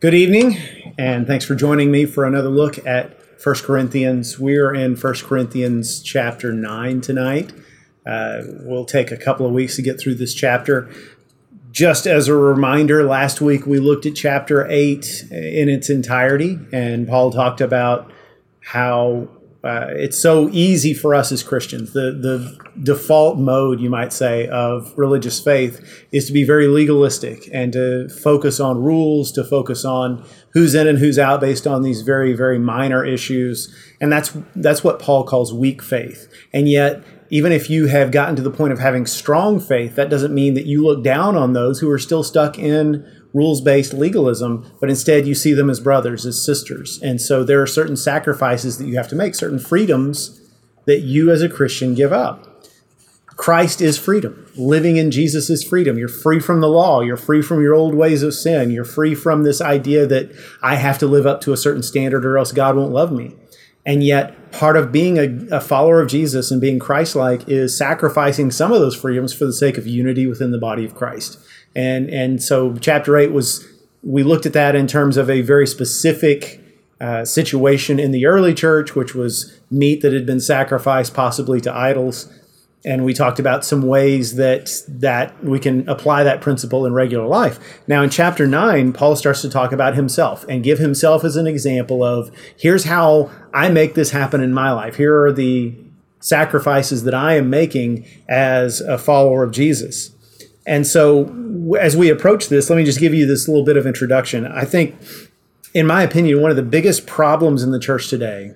Good evening, and thanks for joining me for another look at 1 Corinthians. We're in 1 Corinthians chapter 9 tonight. Uh, we'll take a couple of weeks to get through this chapter. Just as a reminder, last week we looked at chapter 8 in its entirety, and Paul talked about how uh, it's so easy for us as Christians. The the default mode, you might say, of religious faith is to be very legalistic and to focus on rules, to focus on who's in and who's out based on these very very minor issues, and that's that's what Paul calls weak faith. And yet, even if you have gotten to the point of having strong faith, that doesn't mean that you look down on those who are still stuck in rules based legalism, but instead you see them as brothers, as sisters. And so there are certain sacrifices that you have to make, certain freedoms that you as a Christian give up. Christ is freedom. Living in Jesus is freedom. You're free from the law. You're free from your old ways of sin. You're free from this idea that I have to live up to a certain standard or else God won't love me. And yet, part of being a, a follower of Jesus and being Christ like is sacrificing some of those freedoms for the sake of unity within the body of Christ. And, and so, chapter 8 was, we looked at that in terms of a very specific uh, situation in the early church, which was meat that had been sacrificed possibly to idols and we talked about some ways that that we can apply that principle in regular life. Now in chapter 9, Paul starts to talk about himself and give himself as an example of here's how I make this happen in my life. Here are the sacrifices that I am making as a follower of Jesus. And so as we approach this, let me just give you this little bit of introduction. I think in my opinion one of the biggest problems in the church today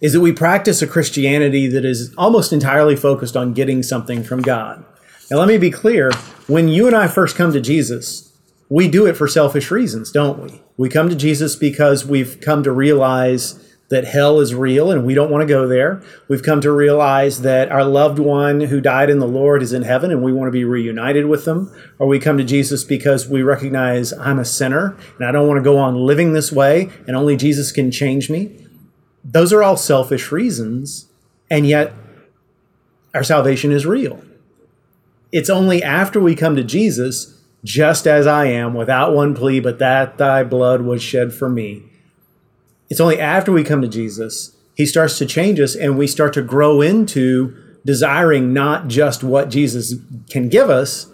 is that we practice a Christianity that is almost entirely focused on getting something from God. Now, let me be clear when you and I first come to Jesus, we do it for selfish reasons, don't we? We come to Jesus because we've come to realize that hell is real and we don't want to go there. We've come to realize that our loved one who died in the Lord is in heaven and we want to be reunited with them. Or we come to Jesus because we recognize I'm a sinner and I don't want to go on living this way and only Jesus can change me those are all selfish reasons, and yet our salvation is real. It's only after we come to Jesus, just as I am, without one plea, but that thy blood was shed for me. It's only after we come to Jesus, he starts to change us, and we start to grow into desiring not just what Jesus can give us,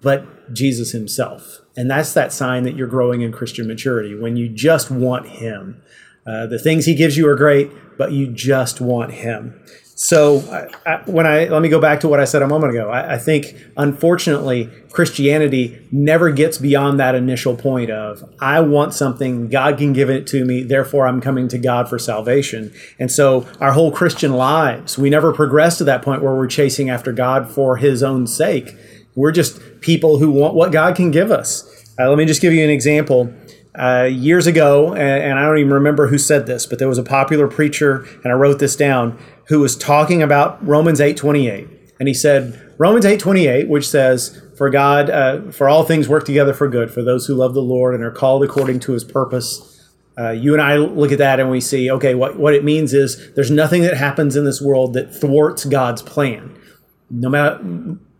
but Jesus himself. And that's that sign that you're growing in Christian maturity when you just want him. Uh, the things he gives you are great, but you just want him. So I, I, when I let me go back to what I said a moment ago, I, I, think unfortunately Christianity never gets beyond that initial point of I want something, God can give it to me, therefore I'm coming to God for salvation. And so our whole Christian lives, we never progress to that point where we're chasing after God for His own sake. We're just people who want what God can give us. Uh, let me just give you an example uh, years ago, and, and, I don't even remember who said this, but there was a popular preacher, and I wrote this down, who was talking about Romans eight twenty eight, and he said Romans eight twenty eight, which says, "For God, uh, for all things work together for good for those who love the Lord and are called according to His purpose." Uh, you and I look at that and we see, okay, what, what it means is there's nothing that happens in this world that thwarts God's plan. No matter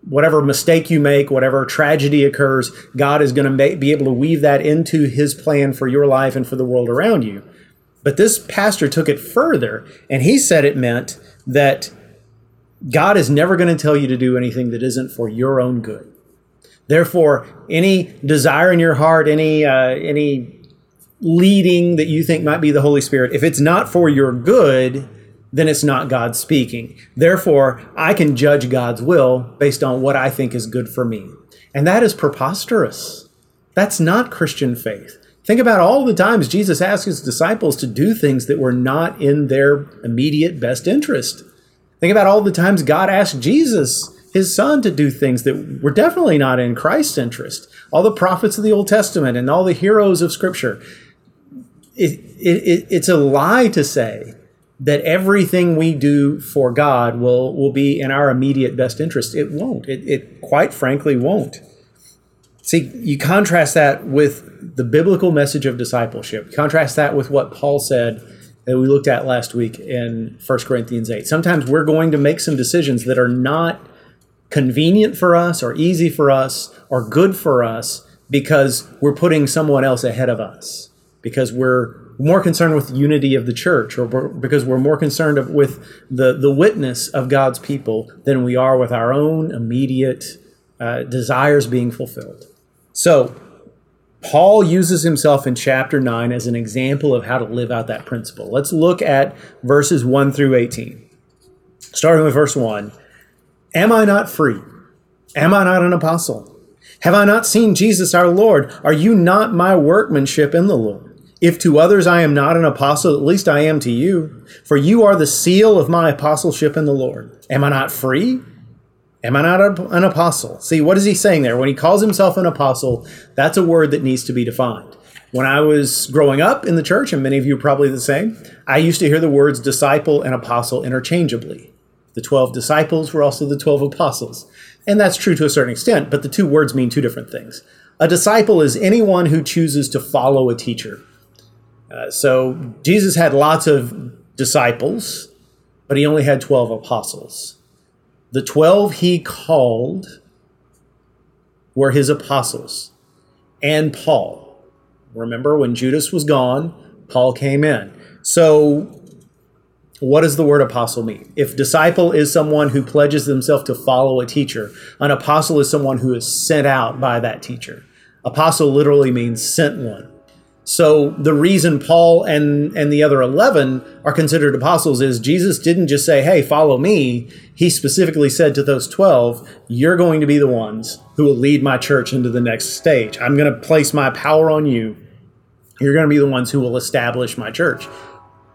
whatever mistake you make, whatever tragedy occurs, God is going to be able to weave that into his plan for your life and for the world around you. But this pastor took it further, and he said it meant that God is never going to tell you to do anything that isn't for your own good. Therefore, any desire in your heart, any uh, any leading that you think might be the Holy Spirit, if it's not for your good, then it's not God speaking. Therefore, I can judge God's will based on what I think is good for me. And that is preposterous. That's not Christian faith. Think about all the times Jesus asked his disciples to do things that were not in their immediate best interest. Think about all the times God asked Jesus, his son, to do things that were definitely not in Christ's interest. All the prophets of the Old Testament and all the heroes of Scripture. It, it, it's a lie to say that everything we do for God will, will be in our immediate best interest. It won't. It, it quite frankly won't. See, you contrast that with the biblical message of discipleship. Contrast that with what Paul said that we looked at last week in 1 Corinthians 8. Sometimes we're going to make some decisions that are not convenient for us or easy for us or good for us, because we're putting someone else ahead of us, because we're more concerned with unity of the church, or because we're more concerned with the, the witness of God's people than we are with our own immediate uh, desires being fulfilled. So, Paul uses himself in chapter 9 as an example of how to live out that principle. Let's look at verses 1 through 18. Starting with verse 1 Am I not free? Am I not an apostle? Have I not seen Jesus our Lord? Are you not my workmanship in the Lord? If to others I am not an apostle, at least I am to you. For you are the seal of my apostleship in the Lord. Am I not free? Am I not an apostle? See, what is he saying there? When he calls himself an apostle, that's a word that needs to be defined. When I was growing up in the church, and many of you are probably the same, I used to hear the words disciple and apostle interchangeably. The 12 disciples were also the 12 apostles. And that's true to a certain extent, but the two words mean two different things. A disciple is anyone who chooses to follow a teacher. Uh, so Jesus had lots of disciples, but he only had 12 apostles. The 12 he called were his apostles and Paul. Remember, when Judas was gone, Paul came in. So, what does the word apostle mean? If disciple is someone who pledges themselves to follow a teacher, an apostle is someone who is sent out by that teacher. Apostle literally means sent one. So the reason Paul and and the other 11 are considered apostles is Jesus didn't just say, "Hey, follow me." He specifically said to those 12, "You're going to be the ones who will lead my church into the next stage. I'm going to place my power on you. You're going to be the ones who will establish my church."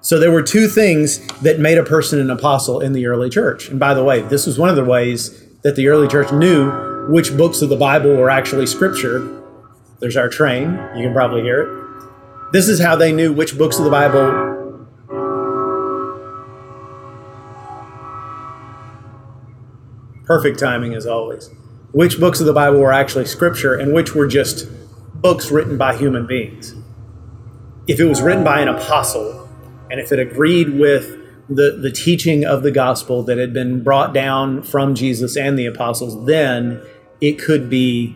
So there were two things that made a person an apostle in the early church. And by the way, this was one of the ways that the early church knew which books of the Bible were actually scripture. There's our train. You can probably hear it this is how they knew which books of the Bible perfect timing as always. Which books of the Bible were actually scripture and which were just books written by human beings. If it was written by an apostle and if it agreed with the, the teaching of the gospel that had been brought down from Jesus and the apostles, then it could be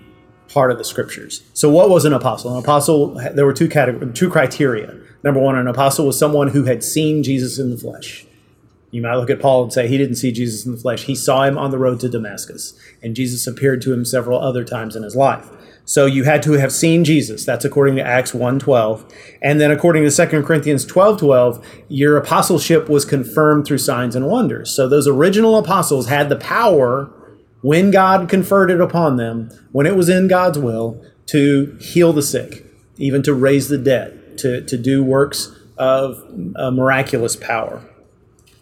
part of the scriptures. So, what was an apostle? An apostle, there were two categories, two criteria. Number one, an apostle was someone who had seen Jesus in the flesh. You might look at Paul and say he didn't see Jesus in the flesh. He saw him on the road to Damascus, and Jesus appeared to him several other times in his life. So you had to have seen Jesus. That's according to Acts 1:12. And then according to 2 Corinthians 12:12, your apostleship was confirmed through signs and wonders. So those original apostles had the power when God conferred it upon them, when it was in God's will, to heal the sick, even to raise the dead, to, to do works of uh, miraculous power.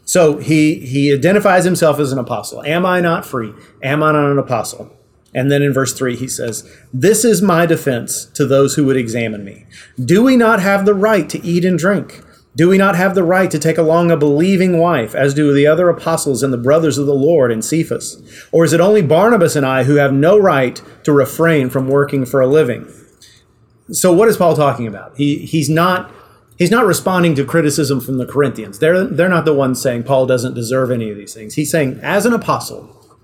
So he, he identifies himself as an apostle. Am I not free? Am I not an apostle? And then in verse 3, he says, This is my defense to those who would examine me. Do we not have the right to eat and drink? Do we not have the right to take along a believing wife, as do the other apostles and the brothers of the Lord and Cephas? Or is it only Barnabas and I who have no right to refrain from working for a living? So what is Paul talking about? He, he's not he's not responding to criticism from the Corinthians. They're they're not the ones saying Paul doesn't deserve any of these things. He's saying as an apostle,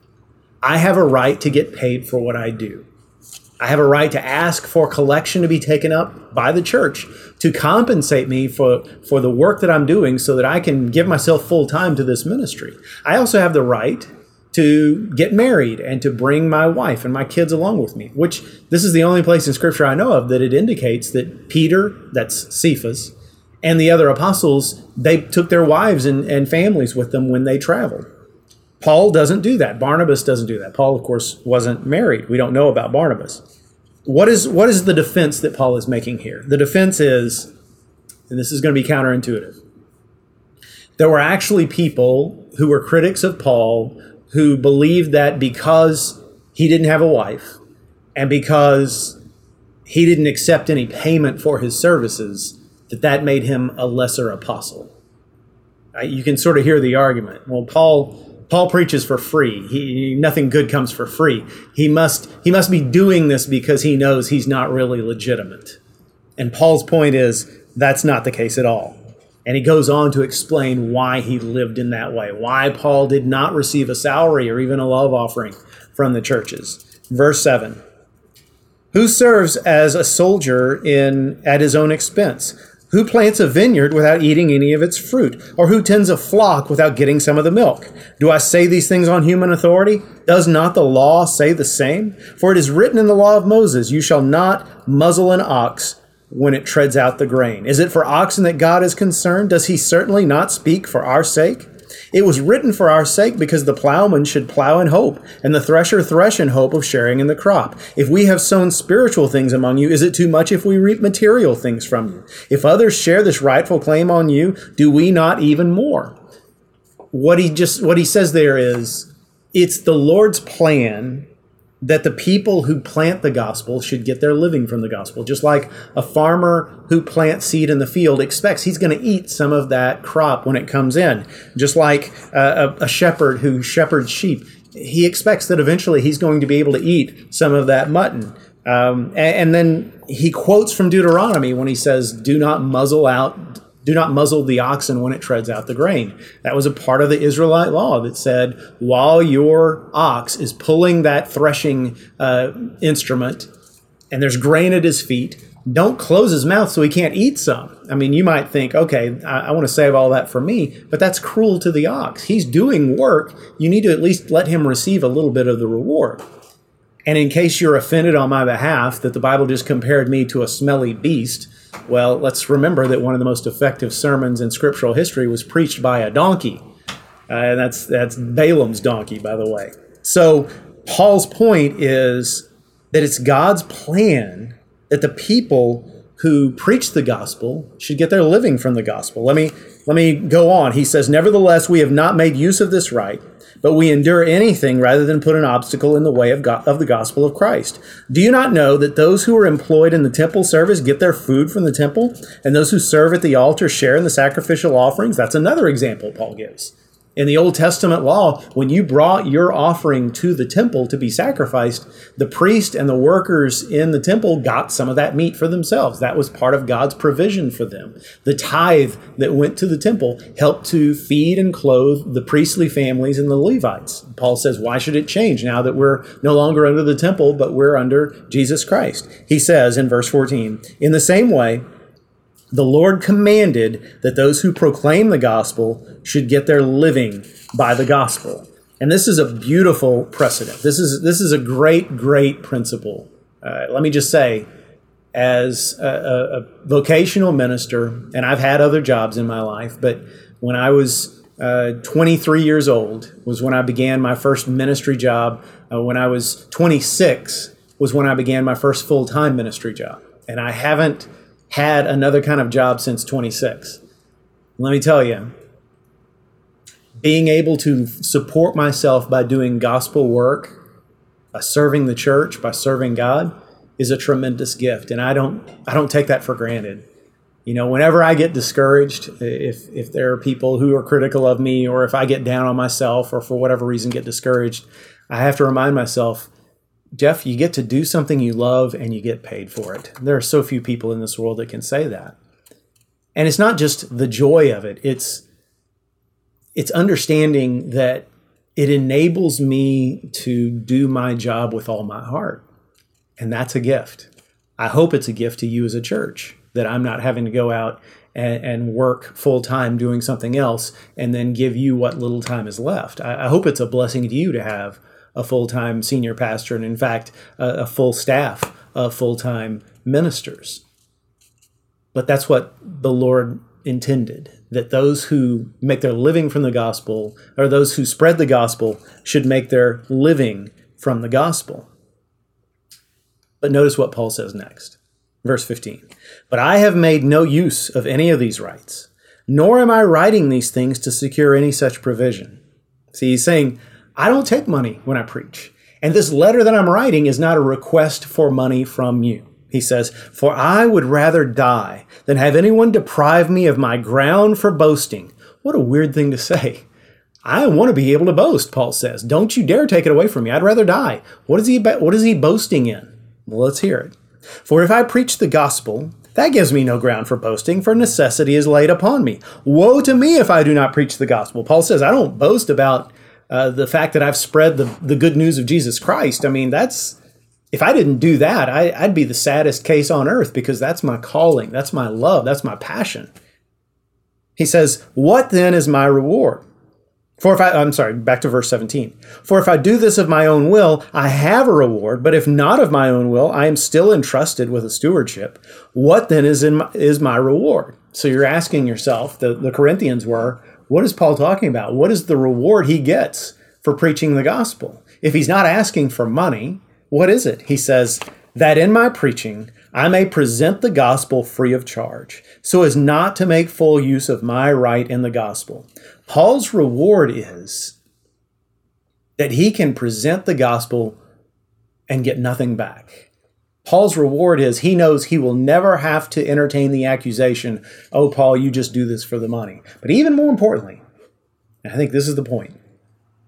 I have a right to get paid for what I do. I have a right to ask for collection to be taken up by the church to compensate me for, for the work that I'm doing so that I can give myself full time to this ministry. I also have the right to get married and to bring my wife and my kids along with me, which this is the only place in scripture I know of that it indicates that Peter, that's Cephas, and the other apostles, they took their wives and, and families with them when they traveled. Paul doesn't do that. Barnabas doesn't do that. Paul, of course, wasn't married. We don't know about Barnabas. What is what is the defense that Paul is making here? The defense is, and this is going to be counterintuitive. There were actually people who were critics of Paul who believed that because he didn't have a wife and because he didn't accept any payment for his services, that that made him a lesser apostle. You can sort of hear the argument. Well, Paul Paul preaches for free. He, nothing good comes for free. He must, he must be doing this because he knows he's not really legitimate. And Paul's point is that's not the case at all. And he goes on to explain why he lived in that way, why Paul did not receive a salary or even a love offering from the churches. Verse 7 Who serves as a soldier in at his own expense? Who plants a vineyard without eating any of its fruit? Or who tends a flock without getting some of the milk? Do I say these things on human authority? Does not the law say the same? For it is written in the law of Moses, You shall not muzzle an ox when it treads out the grain. Is it for oxen that God is concerned? Does he certainly not speak for our sake? It was written for our sake because the plowman should plow in hope, and the thresher thresh in hope of sharing in the crop. If we have sown spiritual things among you, is it too much if we reap material things from you? If others share this rightful claim on you, do we not even more? What he just what he says there is it's the Lord's plan that the people who plant the gospel should get their living from the gospel. Just like a farmer who plants seed in the field expects he's going to eat some of that crop when it comes in. Just like a, a, shepherd who shepherds sheep, he expects that eventually he's going to be able to eat some of that mutton. Um, and, and then he quotes from Deuteronomy when he says, Do not muzzle out do not muzzle the oxen when it treads out the grain. That was a part of the Israelite law that said, while your ox is pulling that threshing uh, instrument and there's grain at his feet, don't close his mouth so he can't eat some. I mean, you might think, okay, I, I want to save all that for me, but that's cruel to the ox. He's doing work. You need to at least let him receive a little bit of the reward. And in case you're offended on my behalf that the Bible just compared me to a smelly beast, well, let's remember that one of the most effective sermons in scriptural history was preached by a donkey. Uh, and that's, that's Balaam's donkey, by the way. So, Paul's point is that it's God's plan that the people who preach the gospel should get their living from the gospel. Let me, let me go on. He says, Nevertheless, we have not made use of this right but we endure anything rather than put an obstacle in the way of, of the gospel of Christ. Do you not know that those who are employed in the temple service get their food from the temple, and those who serve at the altar share in the sacrificial offerings? That's another example Paul gives. In the Old Testament law, when you brought your offering to the temple to be sacrificed, the priest and the workers in the temple got some of that meat for themselves. That was part of God's provision for them. The tithe that went to the temple helped to feed and clothe the priestly families and the Levites. Paul says, Why should it change now that we're no longer under the temple, but we're under Jesus Christ? He says in verse 14, In the same way, the Lord commanded that those who proclaim the gospel should get their living by the gospel. And this is a beautiful precedent. This is, this is a great, great principle. Uh, let me just say, as a, a, vocational minister, and I've had other jobs in my life, but when I was uh, 23 years old was when I began my first ministry job. Uh, when I was 26 was when I began my first full time ministry job. And I haven't had another kind of job since 26. Let me tell you, being able to support myself by doing gospel work, by serving the church, by serving God, is a tremendous gift, and I don't I don't take that for granted. You know, whenever I get discouraged, if if there are people who are critical of me, or if I get down on myself, or for whatever reason get discouraged, I have to remind myself Jeff, you get to do something you love and you get paid for it. There are so few people in this world that can say that. And it's not just the joy of it, it's it's understanding that it enables me to do my job with all my heart. And that's a gift. I hope it's a gift to you as a church that I'm not having to go out and, and work full time doing something else and then give you what little time is left. I, I hope it's a blessing to you to have a full time senior pastor, and in fact, a, a full staff of full time ministers. But that's what the Lord intended that those who make their living from the gospel, or those who spread the gospel, should make their living from the gospel. But notice what Paul says next. Verse 15. But I have made no use of any of these rights, nor am I writing these things to secure any such provision. See, he's saying, I don't take money when I preach. And this letter that I'm writing is not a request for money from you. He says, For I would rather die than have anyone deprive me of my ground for boasting. What a weird thing to say. I want to be able to boast, Paul says. Don't you dare take it away from me. I'd rather die. What is he, what is he boasting in? Well, let's hear it. For if I preach the gospel, that gives me no ground for boasting, for necessity is laid upon me. Woe to me if I do not preach the gospel. Paul says, I don't boast about uh, the fact that I've spread the, the good news of Jesus Christ, I mean, that's if I didn't do that, I, I'd be the saddest case on earth because that's my calling, that's my love, that's my passion. He says, What then is my reward? For if I, I'm sorry, back to verse 17. For if I do this of my own will, I have a reward, but if not of my own will, I am still entrusted with a stewardship. What then is, in my, is my reward? So you're asking yourself, the, the Corinthians were, what is Paul talking about? What is the reward he gets for preaching the gospel? If he's not asking for money, what is it? He says, that in my preaching I may present the gospel free of charge, so as not to make full use of my right in the gospel. Paul's reward is that he can present the gospel and get nothing back. Paul's reward is he knows he will never have to entertain the accusation, oh, Paul, you just do this for the money. But even more importantly, and I think this is the point,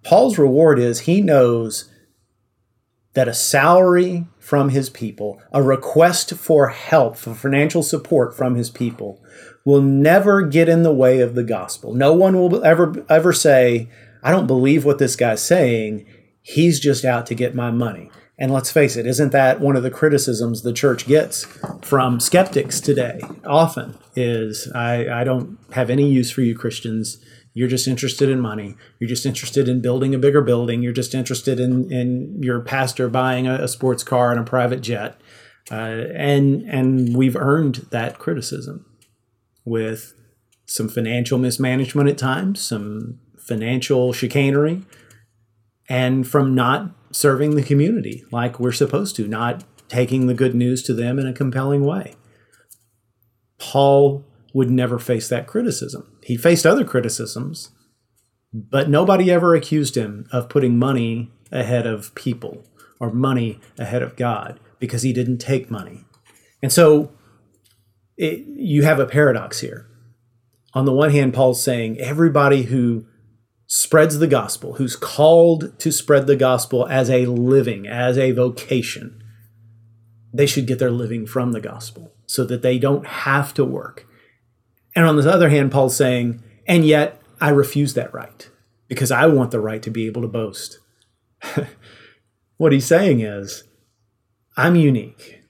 Paul's reward is he knows that a salary from his people, a request for help, for financial support from his people, will never get in the way of the gospel. No one will ever ever say, I don't believe what this guy's saying. He's just out to get my money. And let's face it, isn't that one of the criticisms the church gets from skeptics today? Often is I, I don't have any use for you Christians. You're just interested in money. You're just interested in building a bigger building. You're just interested in, in your pastor buying a, a sports car and a private jet. Uh, and and we've earned that criticism with some financial mismanagement at times, some financial chicanery, and from not serving the community like we're supposed to, not taking the good news to them in a compelling way. Paul would never face that criticism. He faced other criticisms, but nobody ever accused him of putting money ahead of people or money ahead of God because he didn't take money. And so it, you have a paradox here. On the one hand, Paul's saying everybody who spreads the gospel, who's called to spread the gospel as a living, as a vocation, they should get their living from the gospel so that they don't have to work. And on the other hand, Paul's saying, and yet I refuse that right because I want the right to be able to boast. what he's saying is, I'm unique.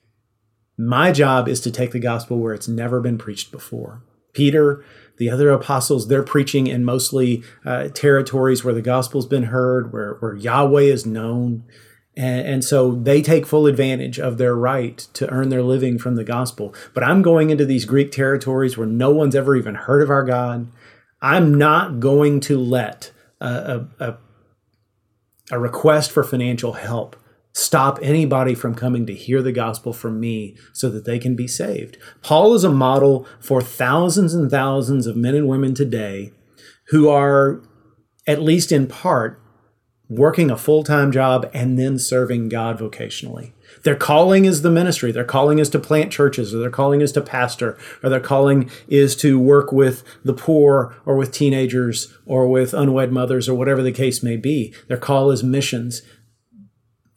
My job is to take the gospel where it's never been preached before. Peter the other apostles, they're preaching in mostly uh, territories where the gospel's been heard, where, where Yahweh is known. And, and so they take full advantage of their right to earn their living from the gospel. But I'm going into these Greek territories where no one's ever even heard of our God. I'm not going to let a, a, a request for financial help stop anybody from coming to hear the gospel from me so that they can be saved. Paul is a model for thousands and thousands of men and women today who are, at least in part, working a full time job and then serving God vocationally. Their calling is the ministry. Their calling is to plant churches, or their calling is to pastor, or their calling is to work with the poor, or with teenagers, or with unwed mothers, or whatever the case may be. Their call is missions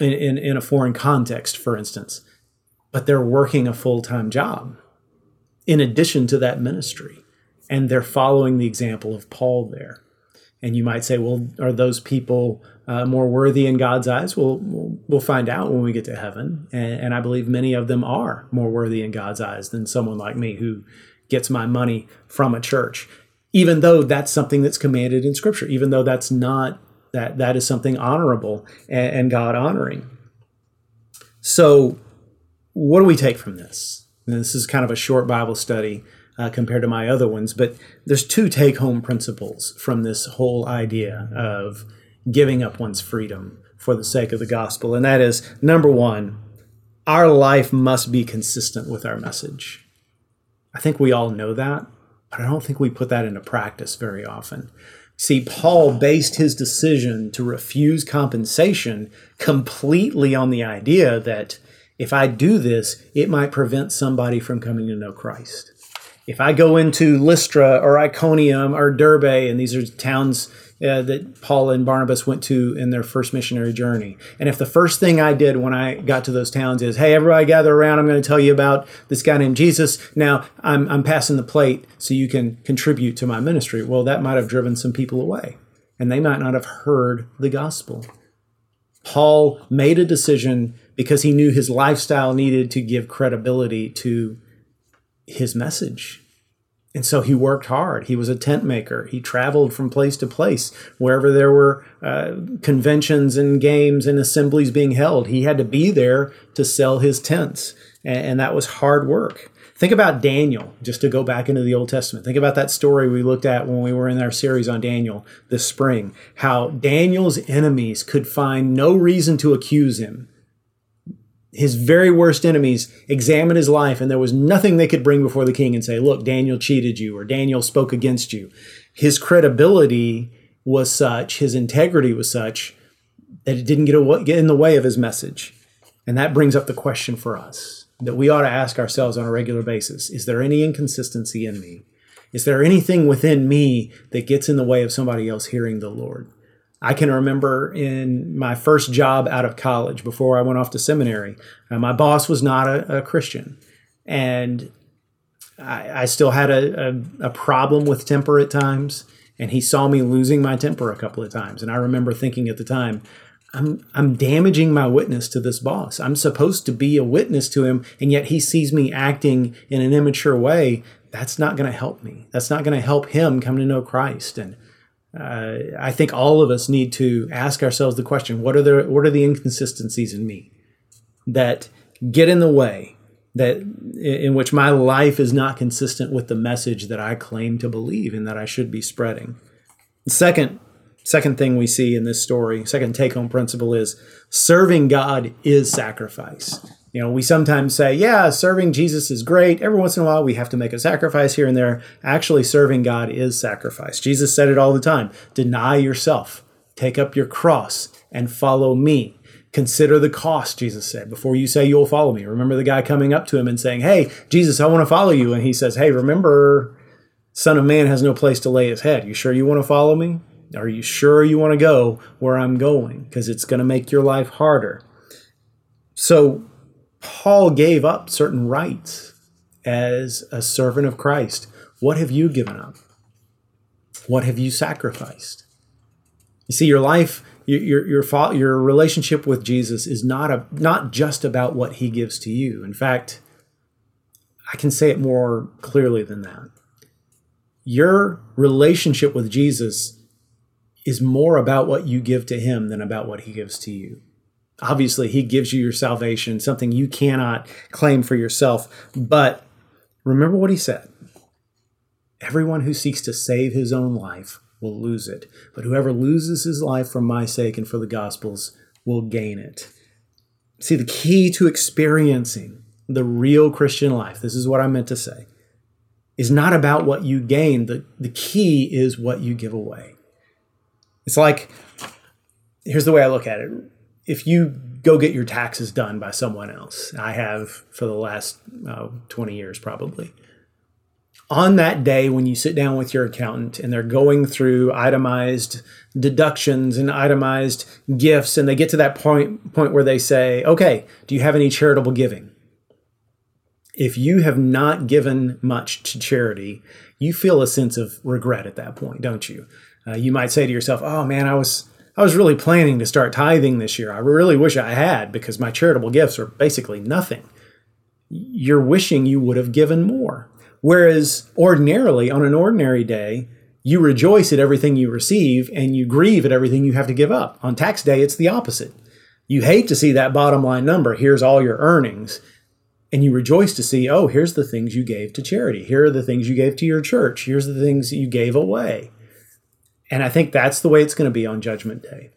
in, in, in a foreign context, for instance, but they're working a full time job in addition to that ministry. And they're following the example of Paul there. And you might say, well, are those people uh, more worthy in God's eyes? Well, we'll find out when we get to heaven. And, and I believe many of them are more worthy in God's eyes than someone like me who gets my money from a church, even though that's something that's commanded in Scripture, even though that's not that that is something honorable and, and God honoring. So, what do we take from this? And this is kind of a short Bible study uh, compared to my other ones, but there's two take home principles from this whole idea of giving up one's freedom for the sake of the gospel. And that is number one, our life must be consistent with our message. I think we all know that, but I don't think we put that into practice very often. See, Paul based his decision to refuse compensation completely on the idea that if I do this, it might prevent somebody from coming to know Christ. If I go into Lystra or Iconium or Derbe, and these are towns uh, that Paul and Barnabas went to in their first missionary journey. And if the first thing I did when I got to those towns is, hey, everybody gather around, I'm going to tell you about this guy named Jesus. Now I'm, I'm passing the plate so you can contribute to my ministry. Well, that might have driven some people away and they might not have heard the gospel. Paul made a decision because he knew his lifestyle needed to give credibility to his message. And so he worked hard. He was a tent maker. He traveled from place to place wherever there were uh, conventions and games and assemblies being held. He had to be there to sell his tents. And, and that was hard work. Think about Daniel, just to go back into the Old Testament. Think about that story we looked at when we were in our series on Daniel this spring. How Daniel's enemies could find no reason to accuse him his very worst enemies examined his life, and there was nothing they could bring before the king and say, Look, Daniel cheated you, or Daniel spoke against you. His credibility was such, his integrity was such, that it didn't get, get in the way of his message. And that brings up the question for us that we ought to ask ourselves on a regular basis Is there any inconsistency in me? Is there anything within me that gets in the way of somebody else hearing the Lord? I can remember in my first job out of college before I went off to seminary, uh, my boss was not a, a Christian. And I, I still had a, a, a, problem with temper at times. And he saw me losing my temper a couple of times. And I remember thinking at the time, I'm, I'm damaging my witness to this boss. I'm supposed to be a witness to him, and yet he sees me acting in an immature way. That's not going to help me. That's not going to help him come to know Christ. And uh, I think all of us need to ask ourselves the question: What are the what are the inconsistencies in me that get in the way that in which my life is not consistent with the message that I claim to believe and that I should be spreading? Second, second thing we see in this story, second take-home principle is serving God is sacrifice. You know, we sometimes say, yeah, serving Jesus is great. Every once in a while, we have to make a sacrifice here and there. Actually, serving God is sacrifice. Jesus said it all the time deny yourself, take up your cross, and follow me. Consider the cost, Jesus said, before you say you'll follow me. Remember the guy coming up to him and saying, Hey, Jesus, I want to follow you. And he says, Hey, remember, Son of Man has no place to lay his head. You sure you want to follow me? Are you sure you want to go where I'm going? Because it's going to make your life harder. So, Paul gave up certain rights as a servant of Christ. What have you given up? What have you sacrificed? You see, your life, your your your relationship with Jesus is not a not just about what He gives to you. In fact, I can say it more clearly than that. Your relationship with Jesus is more about what you give to Him than about what He gives to you. Obviously, He gives you your salvation, something you cannot claim for yourself. But remember what He said Everyone who seeks to save his own life will lose it, but whoever loses his life for my sake and for the gospel's will gain it. See, the key to experiencing the real Christian life, this is what I meant to say, is not about what you gain. The, the key is what you give away. It's like, here's the way I look at it if you go get your taxes done by someone else, I have for the last uh, 20 years probably. On that day, when you sit down with your accountant and they're going through itemized deductions and itemized gifts, and they get to that point, point where they say, Okay, do you have any charitable giving? If you have not given much to charity, you feel a sense of regret at that point, don't you? Uh, you might say to yourself, Oh man, I was I was really planning to start tithing this year. I really wish I had because my charitable gifts are basically nothing. You're wishing you would have given more. Whereas ordinarily, on an ordinary day, you rejoice at everything you receive and you grieve at everything you have to give up. On tax day, it's the opposite. You hate to see that bottom line number. Here's all your earnings. And you rejoice to see, oh, here's the things you gave to charity. Here are the things you gave to your church. Here's the things you gave away. And I think that's the way it's going to be on Judgment Day.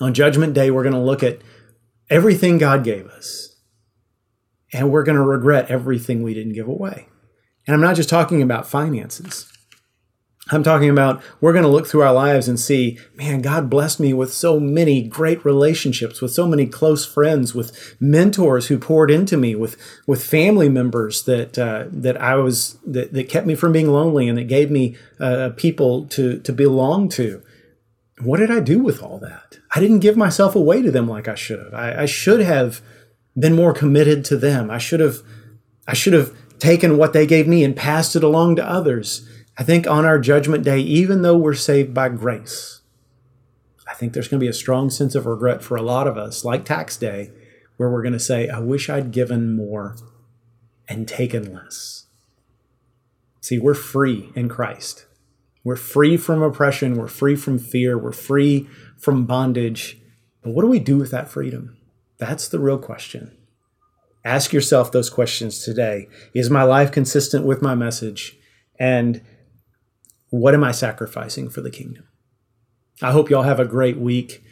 On Judgment Day, we're going to look at everything God gave us, and we're going to regret everything we didn't give away. And I'm not just talking about finances. I'm talking about we're going to look through our lives and see, man, God blessed me with so many great relationships, with so many close friends, with mentors who poured into me, with with family members that uh, that I was that, that kept me from being lonely and that gave me uh, people to to belong to. What did I do with all that? I didn't give myself away to them like I should have. I, I should have been more committed to them. I should have I should have taken what they gave me and passed it along to others. I think on our judgment day, even though we're saved by grace, I think there's going to be a strong sense of regret for a lot of us, like tax day, where we're going to say, I wish I'd given more and taken less. See, we're free in Christ. We're free from oppression. We're free from fear. We're free from bondage. But what do we do with that freedom? That's the real question. Ask yourself those questions today. Is my life consistent with my message? And what am I sacrificing for the kingdom? I hope y'all have a great week.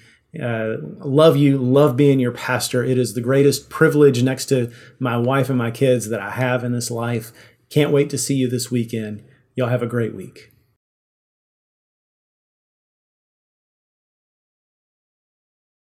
Uh, love you, love being your pastor. It is the greatest privilege next to my wife and my kids that I have in this life. Can't wait to see you this weekend. Y'all have a great week.